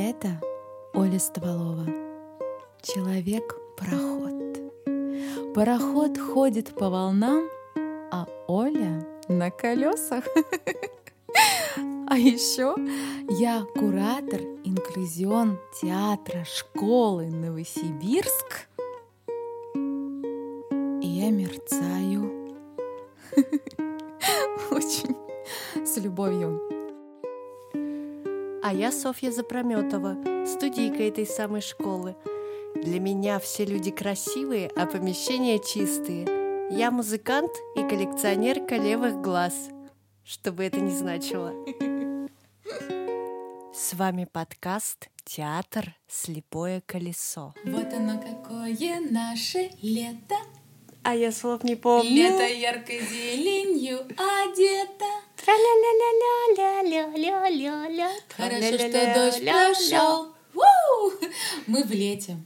Это Оля Стволова. Человек-пароход. Пароход ходит по волнам, а Оля на колесах. А еще я куратор инклюзион театра школы Новосибирск. Я Софья Запрометова, студийка этой самой школы. Для меня все люди красивые, а помещения чистые. Я музыкант и коллекционерка левых глаз, что бы это ни значило. С вами подкаст «Театр. Слепое колесо». Вот оно какое наше лето. А я слов не помню. Лето яркой зеленью одето. Тра-ля-ля-ля-ля-ля-ля-ля. Хорошо, что дождь прошел. Мы в лете.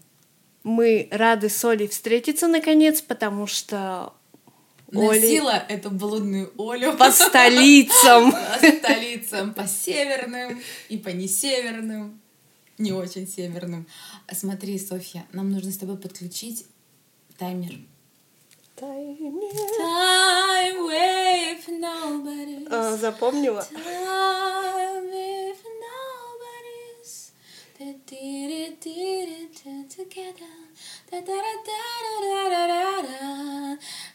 Мы рады с Олей встретиться наконец, потому что Оля Носила эту блудную Олю по столицам. по столицам, по северным и по несеверным, не очень северным. Смотри, Софья, нам нужно с тобой подключить таймер. Time with nobody. А, Запомнила? Time with nobody's. Together.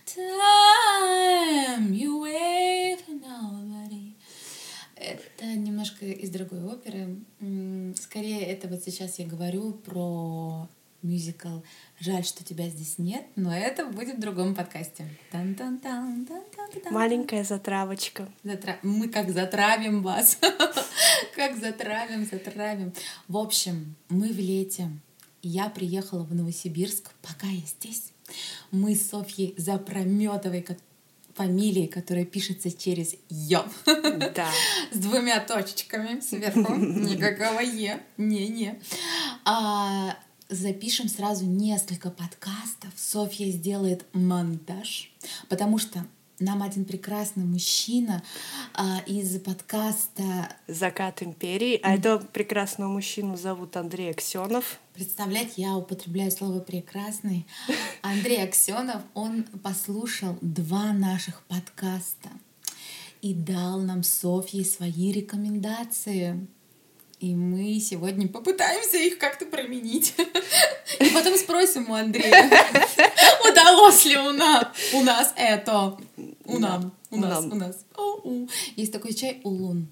Time you wait for nobody. Это немножко из другой оперы. Скорее, это вот сейчас я говорю про мюзикл «Жаль, что тебя здесь нет», но это будет в другом подкасте. Тан-тан-тан, тан-тан-тан. Маленькая затравочка. Затра- Мы как затравим вас. Как затравим, затравим. В общем, мы в лете. Я приехала в Новосибирск, пока я здесь. Мы с Софьей Запрометовой, как фамилией, которая пишется через «ё». Да. С двумя точечками сверху. Никакого «е». Не-не. А, запишем сразу несколько подкастов. Софья сделает монтаж, потому что нам один прекрасный мужчина а, из подкаста Закат империи. А этого прекрасного мужчину зовут Андрей Аксенов. Представлять, я употребляю слово прекрасный. Андрей Аксенов, он послушал два наших подкаста и дал нам с Софьей свои рекомендации. И мы сегодня попытаемся их как-то применить. И потом спросим у Андрея, удалось ли у нас, у нас это. У нам, у нас, у нас. Есть такой чай улун.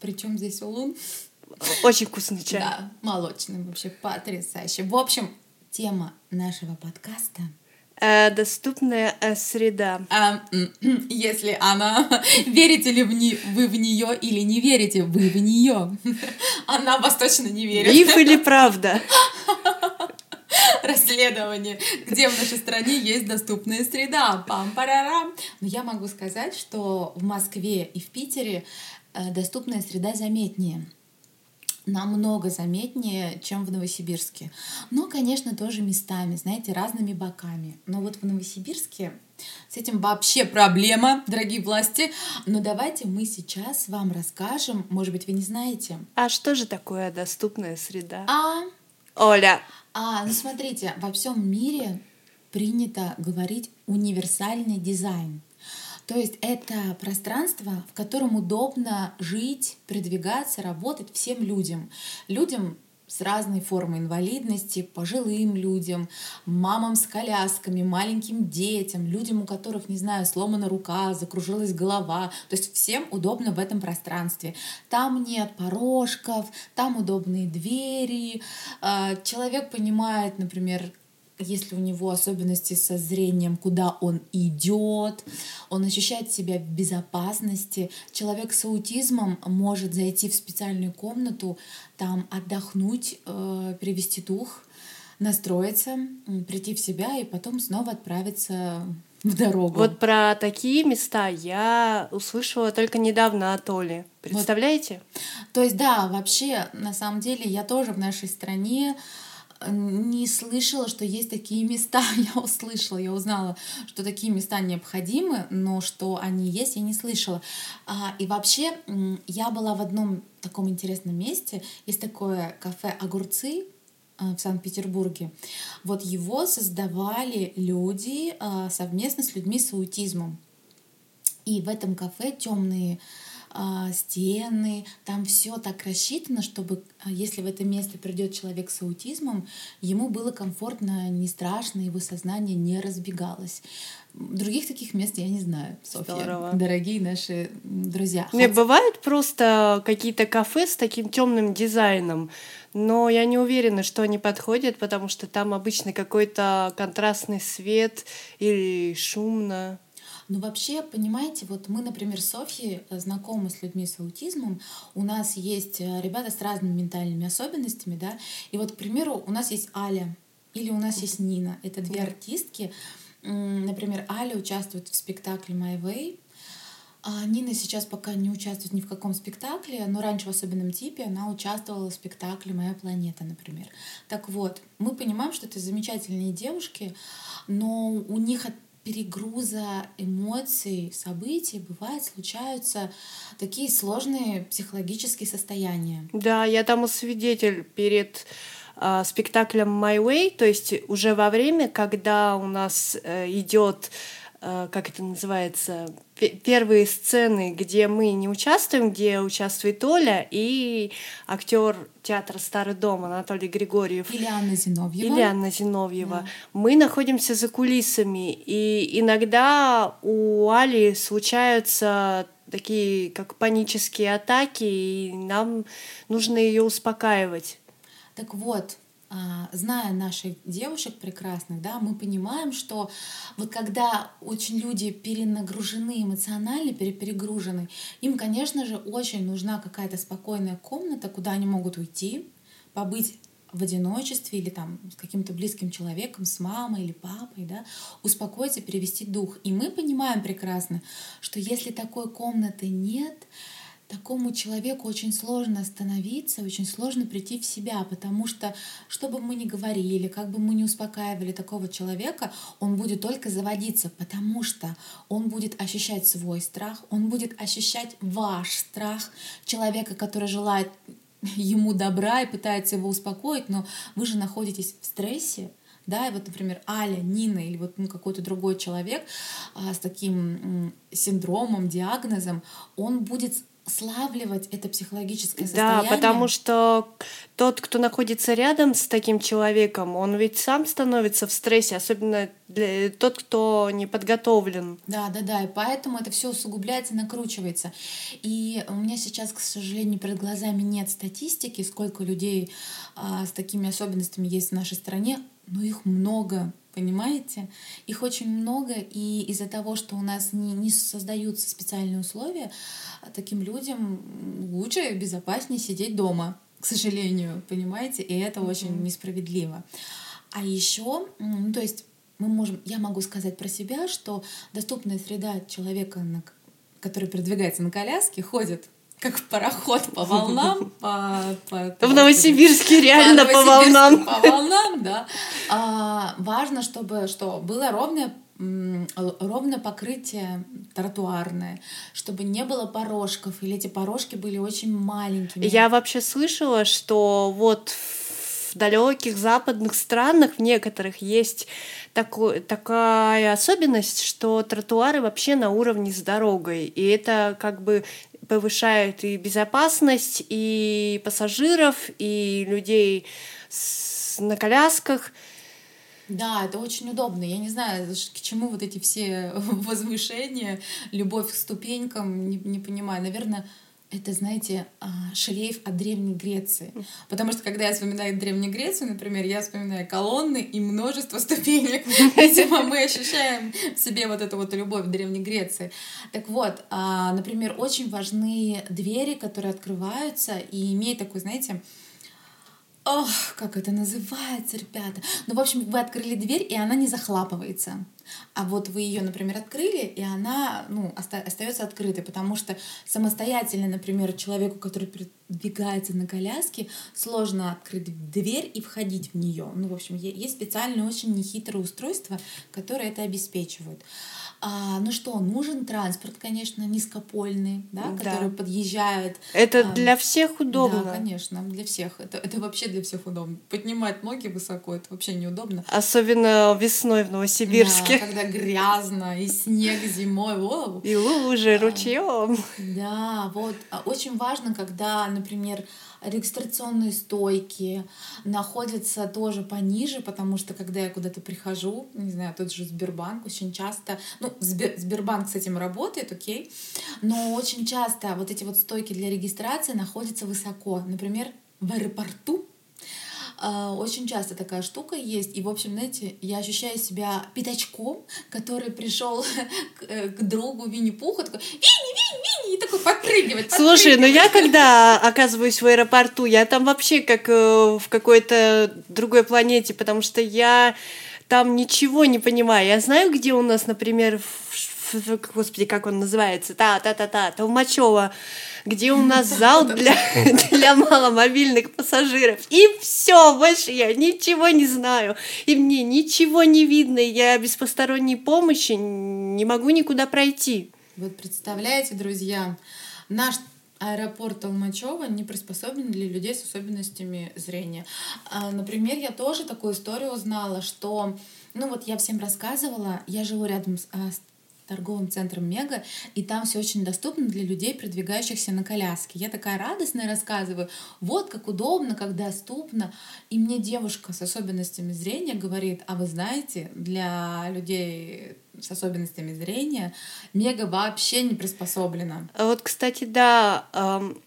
Причем здесь улун? Очень вкусный чай. Да, молочный вообще потрясающе. В общем, тема нашего подкаста. Э, доступная э, среда. а, если она верите ли в не- вы в нее или не верите вы в нее, она вас точно не верит. Миф или правда? Расследование, где в нашей стране есть доступная среда. пам парарам Но я могу сказать, что в Москве и в Питере э, доступная среда заметнее намного заметнее, чем в Новосибирске. Но, конечно, тоже местами, знаете, разными боками. Но вот в Новосибирске с этим вообще проблема, дорогие власти. Но давайте мы сейчас вам расскажем, может быть, вы не знаете. А что же такое доступная среда? А, Оля, а, ну смотрите, во всем мире принято говорить универсальный дизайн. То есть это пространство, в котором удобно жить, передвигаться, работать всем людям. Людям с разной формой инвалидности, пожилым людям, мамам с колясками, маленьким детям, людям, у которых, не знаю, сломана рука, закружилась голова. То есть всем удобно в этом пространстве. Там нет порожков, там удобные двери. А, Человек понимает, например, если у него особенности со зрением, куда он идет, он ощущает себя в безопасности. Человек с аутизмом может зайти в специальную комнату, там отдохнуть, э, перевести дух, настроиться, прийти в себя и потом снова отправиться в дорогу. вот про такие места я услышала только недавно от Оли. Представляете? То есть, да, вообще, на самом деле, я тоже в нашей стране не слышала, что есть такие места. Я услышала, я узнала, что такие места необходимы, но что они есть, я не слышала. А, и вообще, я была в одном таком интересном месте. Есть такое кафе «Огурцы», а, в Санкт-Петербурге. Вот его создавали люди а, совместно с людьми с аутизмом. И в этом кафе темные стены, там все так рассчитано, чтобы а, если в это место придет человек с аутизмом, ему было комфортно, не страшно, его сознание не разбегалось. Других таких мест я не знаю, Софья. Здорово. Дорогие наши друзья. Не, бывают просто какие-то кафе с таким темным дизайном, но я не уверена, что они подходят, потому что там обычно какой-то контрастный свет или шумно. Ну, вообще, понимаете, вот мы, например, с Софьей э, знакомы с людьми с аутизмом, у нас есть э, ребята с разными ментальными особенностями, да, и вот, к примеру, у нас есть Аля или у нас есть Нина, это две артистки, например, Аля участвует в спектакле My Way, а Нина сейчас пока не участвует ни в каком спектакле, но раньше в особенном типе она участвовала в спектакле «Моя планета», например. Так вот, мы понимаем, что это замечательные девушки, но у них перегруза эмоций, событий бывает, случаются такие сложные психологические состояния. Да, я тому свидетель перед э, спектаклем My Way, то есть уже во время, когда у нас э, идет как это называется, первые сцены, где мы не участвуем, где участвует Оля и актер театра Старый дом Анатолий Григорьев. Или Анна Зиновьева. Или Анна Зиновьева. Да. Мы находимся за кулисами, и иногда у Али случаются такие как панические атаки, и нам нужно ее успокаивать. Так вот, зная наших девушек прекрасных, да, мы понимаем, что вот когда очень люди перенагружены эмоционально, перегружены, им, конечно же, очень нужна какая-то спокойная комната, куда они могут уйти, побыть в одиночестве или там с каким-то близким человеком, с мамой или папой, да, успокоиться, перевести дух. И мы понимаем прекрасно, что если такой комнаты нет, такому человеку очень сложно остановиться, очень сложно прийти в себя, потому что, что бы мы ни говорили, как бы мы ни успокаивали такого человека, он будет только заводиться, потому что он будет ощущать свой страх, он будет ощущать ваш страх человека, который желает ему добра и пытается его успокоить, но вы же находитесь в стрессе, да, и вот, например, Аля, Нина или вот ну, какой-то другой человек а, с таким синдромом, диагнозом, он будет славливать это психологическое состояние. Да, потому что тот, кто находится рядом с таким человеком, он ведь сам становится в стрессе, особенно для тот, кто не подготовлен. Да, да, да, и поэтому это все усугубляется, накручивается. И у меня сейчас, к сожалению, перед глазами нет статистики, сколько людей а, с такими особенностями есть в нашей стране, но их много понимаете? Их очень много, и из-за того, что у нас не, не создаются специальные условия, таким людям лучше и безопаснее сидеть дома, к сожалению, понимаете? И это mm-hmm. очень несправедливо. А еще, ну, то есть мы можем, я могу сказать про себя, что доступная среда человека, который передвигается на коляске, ходит как пароход по волнам, по, по, в Новосибирске реально по, по волнам. По волнам, да. А, важно, чтобы что было ровное ровное покрытие тротуарное, чтобы не было порожков, или эти порожки были очень маленькими. Я вообще слышала, что вот в далеких западных странах в некоторых есть такой, такая особенность, что тротуары вообще на уровне с дорогой. И это как бы повышает и безопасность и пассажиров, и людей с, на колясках. Да, это очень удобно. Я не знаю, к чему вот эти все возвышения, любовь к ступенькам, не, не понимаю. Наверное, это, знаете, а, шлейф от Древней Греции. Потому что, когда я вспоминаю Древнюю Грецию, например, я вспоминаю колонны и множество ступенек. Видимо, мы ощущаем в себе вот эту вот любовь Древней Греции. Так вот, а, например, очень важны двери, которые открываются и имеют такой, знаете, Ох, как это называется, ребята. Ну, в общем, вы открыли дверь, и она не захлапывается. а вот вы ее, например, открыли, и она ну, оста- остается открытой, потому что самостоятельно, например, человеку, который передвигается на коляске, сложно открыть дверь и входить в нее. Ну, в общем, есть специальные очень нехитрые устройства, которые это обеспечивают. А, ну что, нужен транспорт, конечно, низкопольный, да, да. который подъезжает. Это а, для всех удобно. Да, конечно, для всех. Это, это вообще для всех удобно. Поднимать ноги высоко, это вообще неудобно. Особенно весной в Новосибирске. Да, когда грязно, и снег зимой. Воу. И лужи а, ручьем. Да, вот. А очень важно, когда, например, регистрационные стойки находятся тоже пониже, потому что когда я куда-то прихожу, не знаю, тот же Сбербанк очень часто, ну, Сбер, Сбербанк с этим работает, окей, но очень часто вот эти вот стойки для регистрации находятся высоко. Например, в аэропорту а, очень часто такая штука есть. И, в общем, знаете, я ощущаю себя пятачком, который пришел к, э, к другу Винни-Пуху, такой «Винни, Винни, Винни!» и такой подпрыгивать, Слушай, ну я когда оказываюсь в аэропорту, я там вообще как э, в какой-то другой планете, потому что я там ничего не понимаю. Я знаю, где у нас, например, в, господи, как он называется, та-та-та-та, Толмачева, где у нас зал для, для маломобильных пассажиров. И все, больше я ничего не знаю. И мне ничего не видно, и я без посторонней помощи не могу никуда пройти. Вот представляете, друзья, наш аэропорт Толмачева не приспособлен для людей с особенностями зрения. А, например, я тоже такую историю узнала, что, ну вот я всем рассказывала, я живу рядом с, а, с торговым центром Мега, и там все очень доступно для людей, продвигающихся на коляске. Я такая радостная рассказываю, вот как удобно, как доступно. И мне девушка с особенностями зрения говорит, а вы знаете, для людей с особенностями зрения Мега вообще не приспособлена. А вот, кстати, да, эм...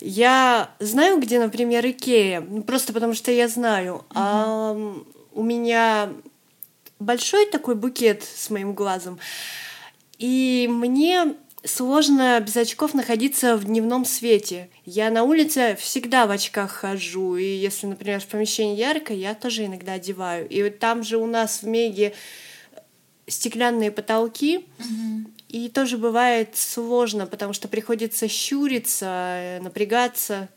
Я знаю, где, например, Икея, просто потому что я знаю. Mm-hmm. А у меня большой такой букет с моим глазом. И мне сложно без очков находиться в дневном свете. Я на улице всегда в очках хожу, и если, например, в помещении ярко, я тоже иногда одеваю. И вот там же у нас в Меге стеклянные потолки, угу. и тоже бывает сложно, потому что приходится щуриться, напрягаться.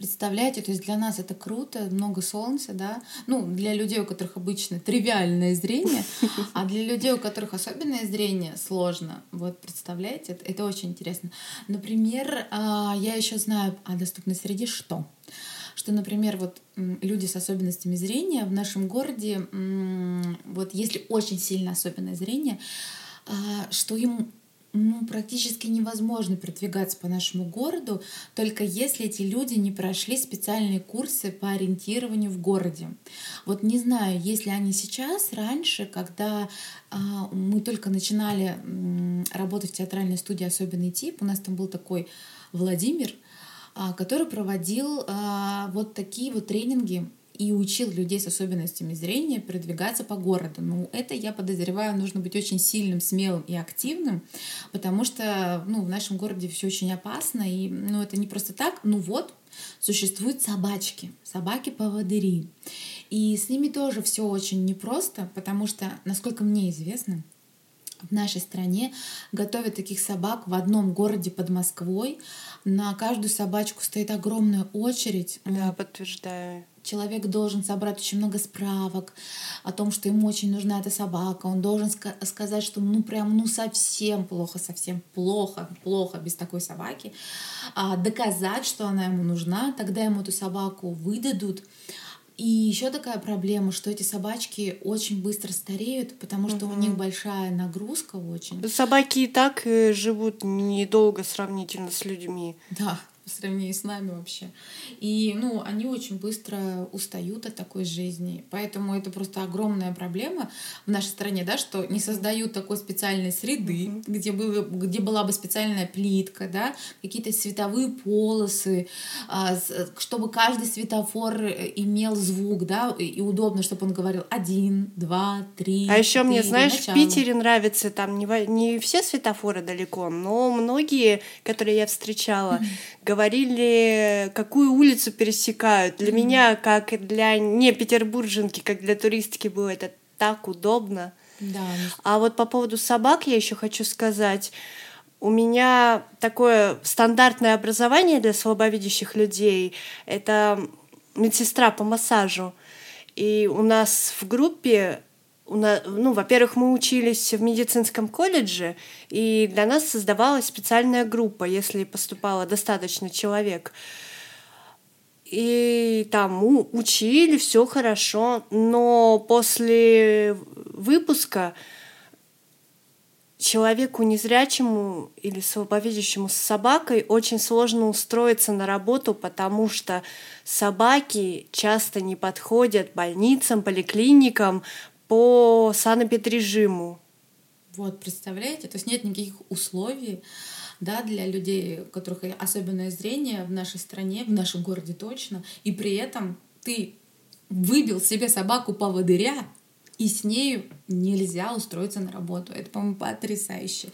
Представляете, то есть для нас это круто, много солнца, да, ну, для людей, у которых обычно тривиальное зрение, а для людей, у которых особенное зрение, сложно. Вот, представляете, это, это очень интересно. Например, а, я еще знаю о доступной среде что? Что, например, вот люди с особенностями зрения в нашем городе, вот если очень сильно особенное зрение, а, что им ну, практически невозможно продвигаться по нашему городу, только если эти люди не прошли специальные курсы по ориентированию в городе. Вот не знаю, если они сейчас, раньше, когда а, мы только начинали м, работать в театральной студии «Особенный тип», у нас там был такой Владимир, который проводил а, вот такие вот тренинги и учил людей с особенностями зрения передвигаться по городу. Ну, это, я подозреваю, нужно быть очень сильным, смелым и активным, потому что ну, в нашем городе все очень опасно, и ну, это не просто так. Ну вот, существуют собачки, собаки-поводыри. И с ними тоже все очень непросто, потому что, насколько мне известно, в нашей стране готовят таких собак в одном городе под Москвой. На каждую собачку стоит огромная очередь. Да, подтверждаю человек должен собрать очень много справок о том, что ему очень нужна эта собака. Он должен ска- сказать, что ну прям ну совсем плохо, совсем плохо, плохо без такой собаки. А, доказать, что она ему нужна, тогда ему эту собаку выдадут. И еще такая проблема, что эти собачки очень быстро стареют, потому что угу. у них большая нагрузка очень. Собаки и так э, живут недолго сравнительно с людьми. Да по сравнению с нами вообще. И, ну, они очень быстро устают от такой жизни. Поэтому это просто огромная проблема в нашей стране, да, что не создают такой специальной среды, mm-hmm. где, было, где была бы специальная плитка, да, какие-то световые полосы, а, чтобы каждый светофор э, имел звук, да, и удобно, чтобы он говорил один, два, три. А еще мне, знаешь, начало. в Питере нравится там не, не все светофоры далеко, но многие, которые я встречала, говорили, какую улицу пересекают. Для mm-hmm. меня, как для не петербурженки, как для туристки было это так удобно. Да. А вот по поводу собак я еще хочу сказать. У меня такое стандартное образование для слабовидящих людей. Это медсестра по массажу. И у нас в группе ну, во-первых, мы учились в медицинском колледже, и для нас создавалась специальная группа, если поступало достаточно человек. И там учили, все хорошо, но после выпуска человеку незрячему или слабовидящему с собакой очень сложно устроиться на работу, потому что собаки часто не подходят больницам, поликлиникам по санэпидрежиму. Вот, представляете? То есть нет никаких условий да, для людей, у которых особенное зрение в нашей стране, в нашем городе точно, и при этом ты выбил себе собаку поводыря, и с нею нельзя устроиться на работу. Это, по-моему, потрясающе.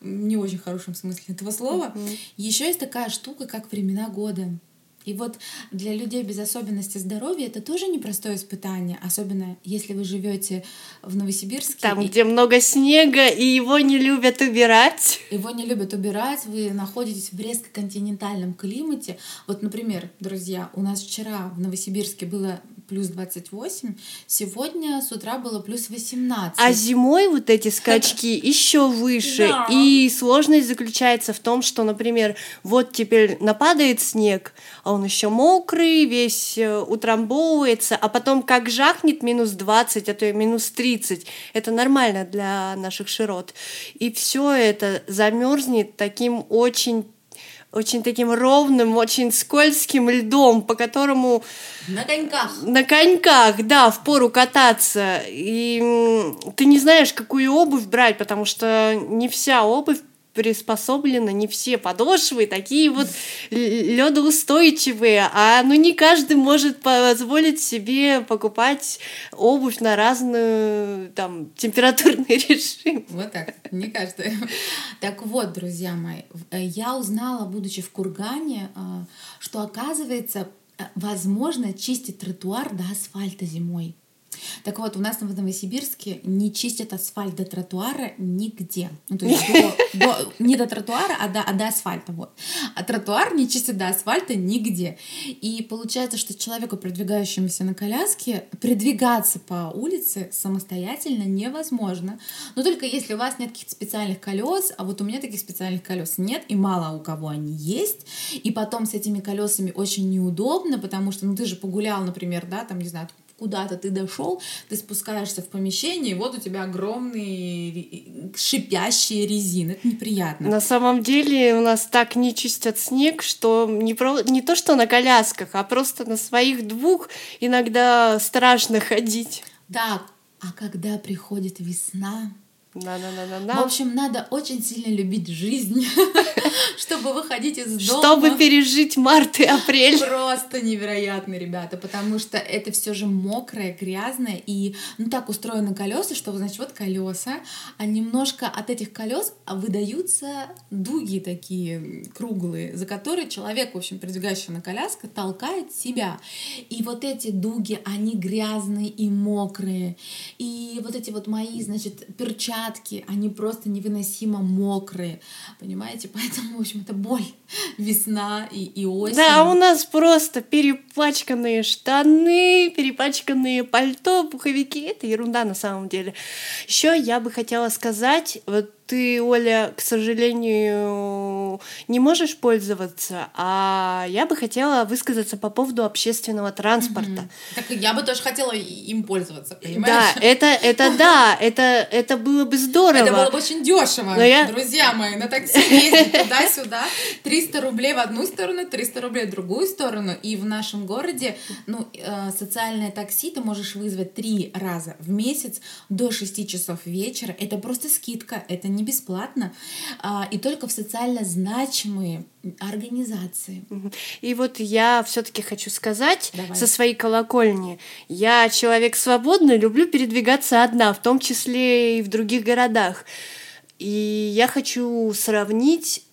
Не очень хорошем смысле этого слова. Uh-huh. Еще есть такая штука, как времена года. И вот для людей без особенности здоровья это тоже непростое испытание, особенно если вы живете в Новосибирске. Там, и... где много снега, и его не любят убирать. Его не любят убирать, вы находитесь в резко континентальном климате. Вот, например, друзья, у нас вчера в Новосибирске было плюс 28, сегодня с утра было плюс 18. А зимой вот эти скачки еще выше. Да. И сложность заключается в том, что, например, вот теперь нападает снег, а он еще мокрый, весь э, утрамбовывается, а потом как жахнет минус 20, а то и минус 30. Это нормально для наших широт. И все это замерзнет таким очень очень таким ровным, очень скользким льдом, по которому... На коньках. На коньках, да, в пору кататься. И ты не знаешь, какую обувь брать, потому что не вся обувь приспособлены не все подошвы такие вот ледоустойчивые, а ну не каждый может позволить себе покупать обувь на разную там температурный режим. Вот так, не каждый. Так вот, друзья мои, э, я узнала, будучи в Кургане, э, что оказывается э, возможно чистить тротуар до асфальта зимой. Так вот, у нас в Новосибирске не чистят асфальт до тротуара нигде. Ну, то есть до, до, не до тротуара, а до, а до асфальта. Вот. А тротуар не чистят до асфальта нигде. И получается, что человеку, продвигающемуся на коляске, передвигаться по улице самостоятельно невозможно. Но только если у вас нет каких-то специальных колес, а вот у меня таких специальных колес нет, и мало у кого они есть. И потом с этими колесами очень неудобно, потому что, ну, ты же погулял, например, да, там, не знаю, куда-то ты дошел, ты спускаешься в помещение, и вот у тебя огромные шипящие резины. Это неприятно. На самом деле у нас так не чистят снег, что не, про... не то что на колясках, а просто на своих двух иногда страшно ходить. Да, а когда приходит весна, на -на -на -на -на. В общем, надо очень сильно любить жизнь, чтобы выходить из дома. Чтобы пережить март и апрель. Просто невероятно, ребята, потому что это все же мокрое, грязное, и ну так устроены колеса, что, значит, вот колеса, а немножко от этих колес выдаются дуги такие круглые, за которые человек, в общем, передвигающий на коляске, толкает себя. И вот эти дуги, они грязные и мокрые. И вот эти вот мои, значит, перчатки, перчатки, они просто невыносимо мокрые, понимаете? Поэтому, в общем, это боль. Весна и, и осень. Да, у нас просто перепачканные штаны, перепачканные пальто, пуховики. Это ерунда на самом деле. Еще я бы хотела сказать, вот ты, Оля, к сожалению, не можешь пользоваться, а я бы хотела высказаться по поводу общественного транспорта. Mm-hmm. Так я бы тоже хотела им пользоваться, понимаешь? Да, это, это да, это, это было бы здорово. Это было бы очень дешево, я... друзья мои, на такси ездить туда-сюда, 300 рублей в одну сторону, 300 рублей в другую сторону, и в нашем городе, ну, э, социальное такси ты можешь вызвать три раза в месяц до 6 часов вечера, это просто скидка, это не бесплатно, а, и только в социально значимые организации. И вот я все-таки хочу сказать Давай. со своей колокольни, я человек свободный, люблю передвигаться одна, в том числе и в других городах. И я хочу сравнить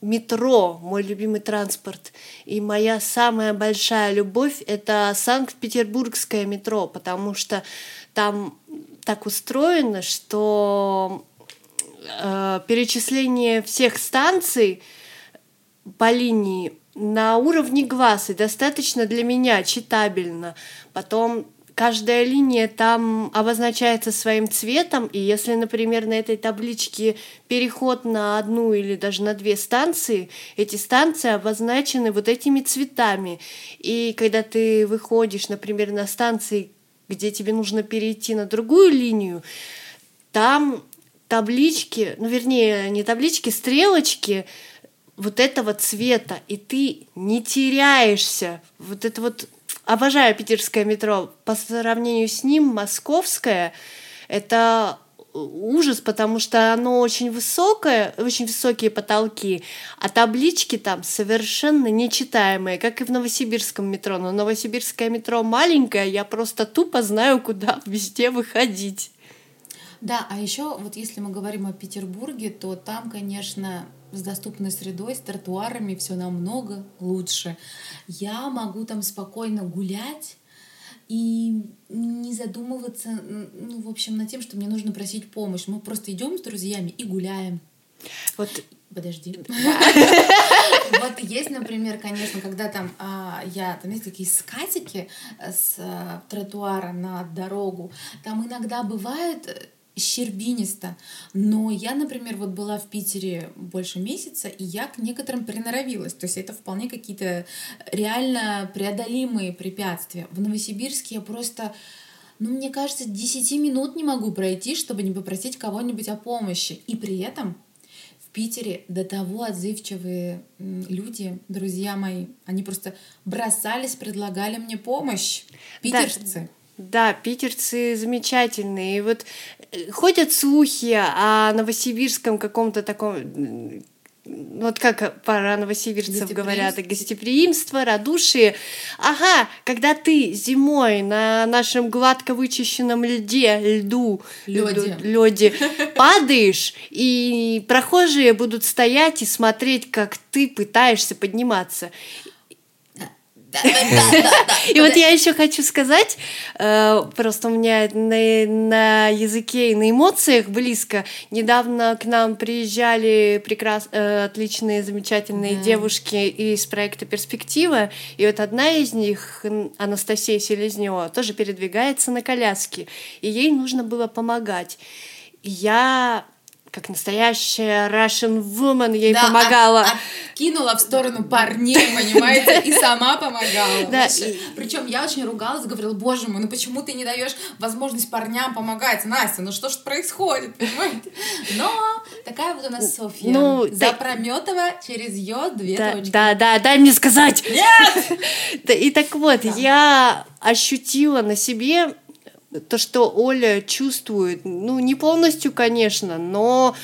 метро, мой любимый транспорт. И моя самая большая любовь — это Санкт-Петербургское метро, потому что там так устроено, что э, перечисление всех станций по линии на уровне глаз и достаточно для меня читабельно. Потом каждая линия там обозначается своим цветом, и если, например, на этой табличке переход на одну или даже на две станции, эти станции обозначены вот этими цветами. И когда ты выходишь, например, на станции, где тебе нужно перейти на другую линию, там таблички, ну вернее, не таблички, стрелочки вот этого цвета, и ты не теряешься. Вот это вот обожаю питерское метро. По сравнению с ним московское это ужас, потому что оно очень высокое, очень высокие потолки, а таблички там совершенно нечитаемые, как и в новосибирском метро. Но новосибирское метро маленькое, я просто тупо знаю, куда везде выходить. Да, а еще вот если мы говорим о Петербурге, то там, конечно, с доступной средой, с тротуарами все намного лучше. Я могу там спокойно гулять и не задумываться, ну, в общем, над тем, что мне нужно просить помощь. Мы просто идем с друзьями и гуляем. Вот Подожди. Вот есть, например, конечно, когда там а, я, там есть такие скатики с а, тротуара на дорогу, там иногда бывает щербинисто. Но я, например, вот была в Питере больше месяца, и я к некоторым приноровилась. То есть это вполне какие-то реально преодолимые препятствия. В Новосибирске я просто ну, мне кажется, 10 минут не могу пройти, чтобы не попросить кого-нибудь о помощи. И при этом в Питере до того отзывчивые люди, друзья мои, они просто бросались, предлагали мне помощь. Питерцы. Да, питерцы замечательные. И вот э, ходят слухи о новосибирском каком-то таком вот как про новосибирцев говорят, гостеприимство, радушие. Ага, когда ты зимой на нашем гладко вычищенном льде, льду, лёде, лёде падаешь, и прохожие будут стоять и смотреть, как ты пытаешься подниматься. И вот я еще хочу сказать, э, просто у меня на, на языке и на эмоциях близко. Недавно к нам приезжали прекрас, э, отличные, замечательные девушки из проекта «Перспектива», и вот одна из них, Анастасия Селезнева, тоже передвигается на коляске, и ей нужно было помогать. Я как настоящая Russian woman ей да, помогала. От, кинула в сторону парней, понимаете, и сама помогала. Да, и... Причем я очень ругалась, говорила, боже мой, ну почему ты не даешь возможность парням помогать, Настя, ну что ж происходит, понимаете? Но такая вот у нас Софья. Ну, Запрометова да... через ее две да, точки. Да, да, дай мне сказать. Нет! И так вот, я ощутила на себе то, что Оля чувствует, ну, не полностью, конечно, но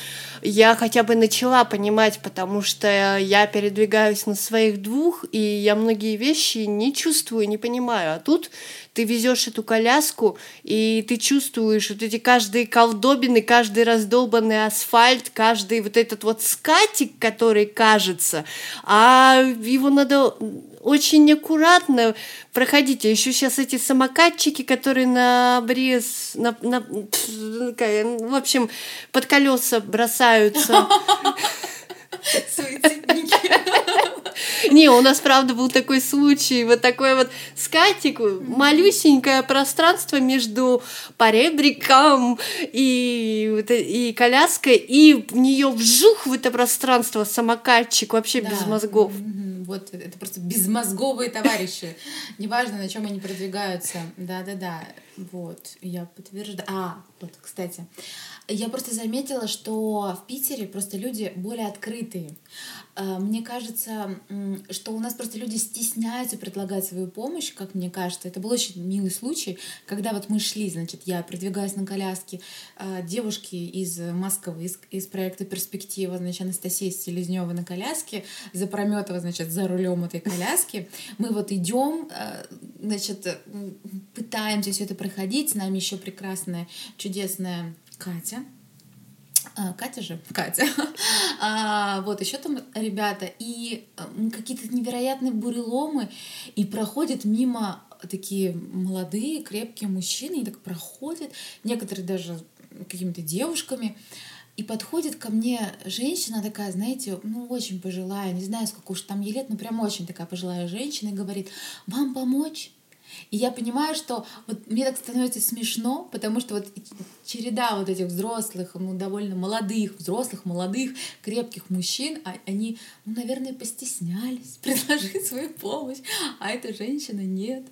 я хотя бы начала понимать, потому что я передвигаюсь на своих двух, и я многие вещи не чувствую, не понимаю. А тут ты везешь эту коляску, и ты чувствуешь вот эти каждые колдобины, каждый раздолбанный асфальт, каждый вот этот вот скатик, который кажется, а его надо очень аккуратно проходите. Еще сейчас эти самокатчики, которые на обрез, на, на, в общем, под колеса бросаются. Не, у нас, правда, был такой случай, вот такой вот скатик, малюсенькое пространство между поребриком и, и коляской, и в нее вжух в это пространство самокатчик вообще да. без мозгов. Вот это просто безмозговые товарищи. Неважно, на чем они продвигаются. Да-да-да. Вот, я подтверждаю. А, вот, кстати, я просто заметила, что в Питере просто люди более открытые. А, мне кажется, что у нас просто люди стесняются предлагать свою помощь, как мне кажется. Это был очень милый случай, когда вот мы шли, значит, я продвигаюсь на коляске, а, девушки из Москвы, из, из проекта «Перспектива», значит, Анастасия Селезнева на коляске, Запрометова, значит, за рулем этой коляски. Мы вот идем, а, значит, пытаемся все это проходить. С нами еще прекрасная, чудесная Катя, а, Катя же, Катя. А, вот еще там ребята и какие-то невероятные буреломы и проходят мимо такие молодые, крепкие мужчины, и так проходят, некоторые даже какими-то девушками. И подходит ко мне женщина такая, знаете, ну очень пожилая, не знаю, сколько уж там ей лет, но прям очень такая пожилая женщина, и говорит, вам помочь? И я понимаю, что вот мне так становится смешно, потому что вот череда вот этих взрослых, ну, довольно молодых, взрослых, молодых, крепких мужчин, а они, ну, наверное, постеснялись предложить свою помощь, а эта женщина нет.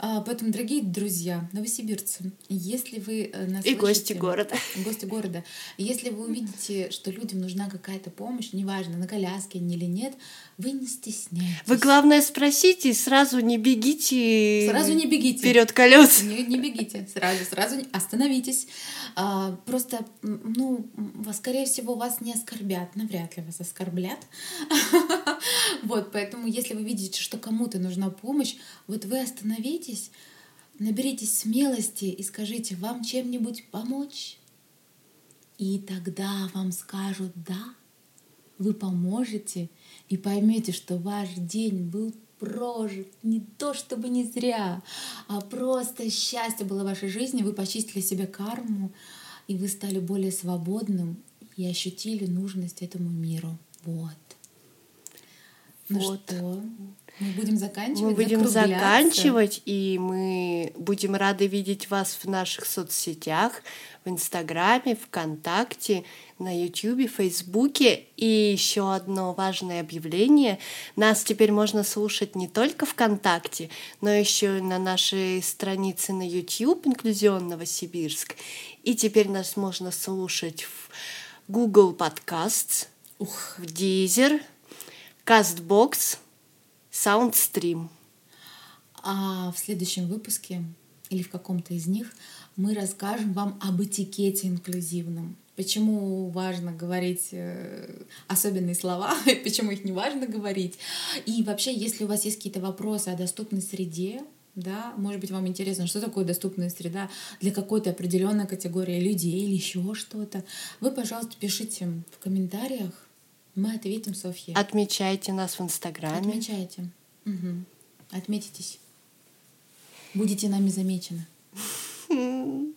А, поэтому, дорогие друзья, новосибирцы, если вы э, нас И слышите, гости города. Гости города. Если вы увидите, что людям нужна какая-то помощь, неважно, на коляске они или нет, вы не стесняйтесь. Вы, главное, спросите, сразу не бегите. Сразу не бегите. Вперед колес. Не, не бегите. Сразу, сразу не... остановитесь. А, просто, ну, скорее всего, вас не оскорбят. Навряд ли вас оскорблят. Вот, поэтому, если вы видите, что кому-то нужна помощь, вот вы остановитесь, наберитесь смелости и скажите, вам чем-нибудь помочь? И тогда вам скажут «да», вы поможете и поймете, что ваш день был прожит не то чтобы не зря, а просто счастье было в вашей жизни, вы почистили себе карму, и вы стали более свободным и ощутили нужность этому миру. Вот. Ну вот. что, мы будем заканчивать. Мы будем заканчивать, и мы будем рады видеть вас в наших соцсетях, в Инстаграме, ВКонтакте, на Ютьюбе, Фейсбуке. И еще одно важное объявление. Нас теперь можно слушать не только ВКонтакте, но еще и на нашей странице на YouTube «Инклюзион Новосибирск». И теперь нас можно слушать в Google Podcasts, Ух. в Deezer, Castbox, Soundstream. А в следующем выпуске или в каком-то из них мы расскажем вам об этикете инклюзивном. Почему важно говорить э, особенные слова, почему их не важно говорить. И вообще, если у вас есть какие-то вопросы о доступной среде, да, может быть, вам интересно, что такое доступная среда для какой-то определенной категории людей или еще что-то, вы, пожалуйста, пишите в комментариях, мы ответим Софье. Отмечайте нас в Инстаграме. Отмечайте. Угу. Отметитесь. Будете нами замечены.